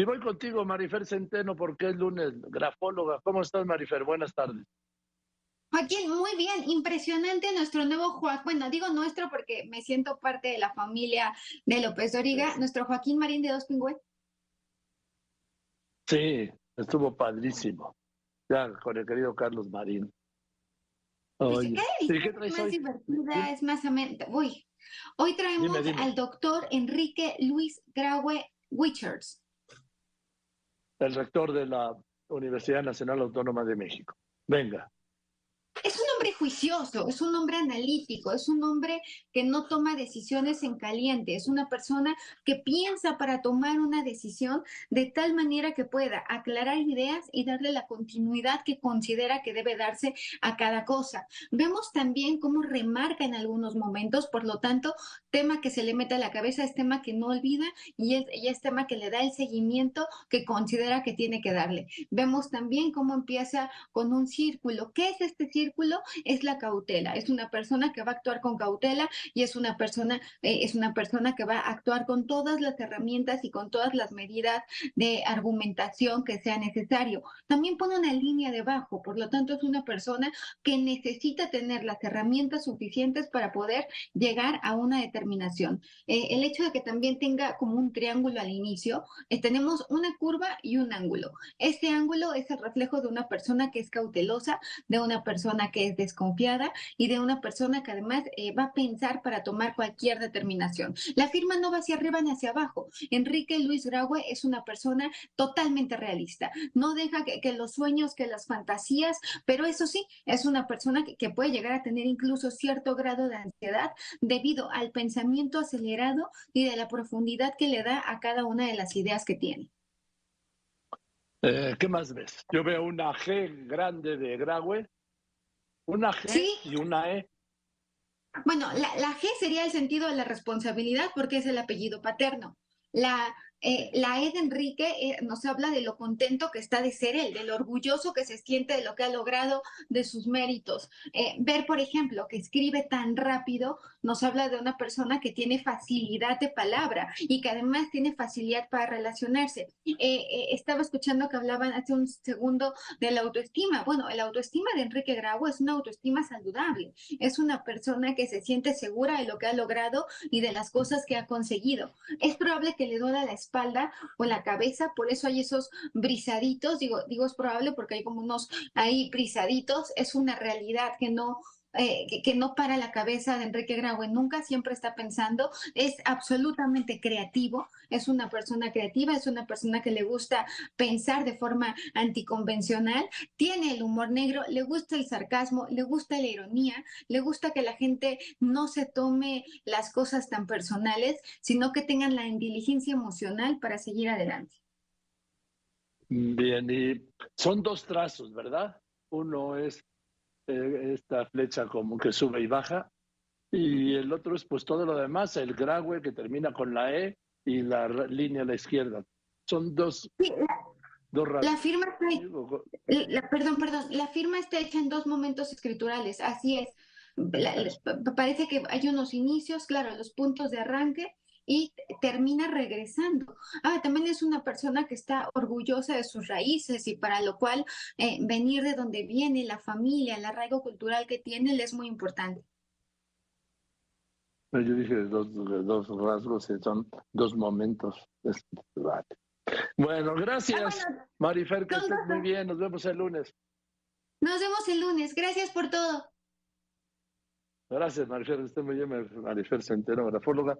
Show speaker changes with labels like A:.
A: Y voy contigo, Marifer Centeno, porque es lunes, grafóloga. ¿Cómo estás, Marifer? Buenas tardes.
B: Joaquín, muy bien, impresionante nuestro nuevo Joaquín, bueno, digo nuestro porque me siento parte de la familia de López Doriga, nuestro Joaquín Marín de Dos Pingües.
A: Sí, estuvo padrísimo. Ya, con el querido Carlos Marín.
B: Oye, ¿qué, traes más divertida, es más amena. Uy, hoy traemos al doctor Enrique Luis Graue Wichers.
A: El rector de la Universidad Nacional Autónoma de México. Venga
B: juicioso, es un hombre analítico, es un hombre que no toma decisiones en caliente, es una persona que piensa para tomar una decisión de tal manera que pueda aclarar ideas y darle la continuidad que considera que debe darse a cada cosa. Vemos también cómo remarca en algunos momentos, por lo tanto, tema que se le mete a la cabeza es tema que no olvida y es, y es tema que le da el seguimiento que considera que tiene que darle. Vemos también cómo empieza con un círculo. ¿Qué es este círculo? Es la cautela. Es una persona que va a actuar con cautela y es una persona, eh, es una persona que va a actuar con todas las herramientas y con todas las medidas de argumentación que sea necesario. También pone una línea debajo, por lo tanto es una persona que necesita tener las herramientas suficientes para poder llegar a una determinación. Eh, el hecho de que también tenga como un triángulo al inicio, eh, tenemos una curva y un ángulo. Este ángulo es el reflejo de una persona que es cautelosa, de una persona que es desconfiada y de una persona que además eh, va a pensar para tomar cualquier determinación. La firma no va hacia arriba ni hacia abajo. Enrique Luis Graue es una persona totalmente realista. No deja que, los sueños, que las fantasías, pero eso sí, es una persona que, que puede llegar a tener incluso cierto grado de ansiedad debido al pensamiento acelerado y de la profundidad que le da a cada una de las ideas que tiene.
A: Eh, ¿Qué más ves? Yo veo una G grande de Graue una G y una E.
B: Bueno, la, la, G sería el sentido de la responsabilidad porque es el apellido paterno. La eh, la E de Enrique eh, nos habla de lo contento que está de ser él, de lo orgulloso que se siente de lo que ha logrado, de sus méritos. Eh, ver, por ejemplo, que escribe tan rápido, nos habla de una persona que tiene facilidad de palabra y que además tiene facilidad para relacionarse. estaba escuchando que hablaban hace un segundo de la autoestima. Bueno, la autoestima de Enrique Grau es una autoestima saludable. Es una persona que se siente segura de lo que ha logrado y de las cosas que ha conseguido. Es probable que le duela la espalda o en la cabeza, por eso hay esos brisaditos, digo, digo es probable porque hay como unos ahí brisaditos, es una realidad que no eh, que, no para la cabeza de Enrique Graue, nunca siempre está pensando, es absolutamente creativo, es una persona creativa, es una persona que le gusta pensar de forma anticonvencional, tiene el humor negro, le gusta el sarcasmo, le gusta la ironía, le gusta que la gente no se tome las cosas tan personales, sino que tengan la inteligencia emocional para seguir adelante.
A: Bien, y son dos trazos, ¿verdad? Uno es eh, esta flecha como que sube y baja. Y el otro es pues todo lo demás, el graue que termina con la E y la línea a la izquierda. Son dos,
B: dos La firma está, perdón, perdón, la firma está hecha en dos momentos escriturales, así es. parece que hay unos inicios, claro, los puntos de arranque y termina regresando. Ah, también es una persona que está orgullosa de sus raíces y para lo cual eh, venir de donde viene, la familia, el arraigo cultural que tiene, le es muy importante.
A: Yo dije dos, dos rasgos, son dos momentos. Bueno, gracias, ah, Marifer, que estés muy bien. Nos vemos el lunes.
B: Nos vemos el lunes. Gracias por todo.
A: Gracias, Marifer. Esté muy bien, Marifer Centeno, grafóloga.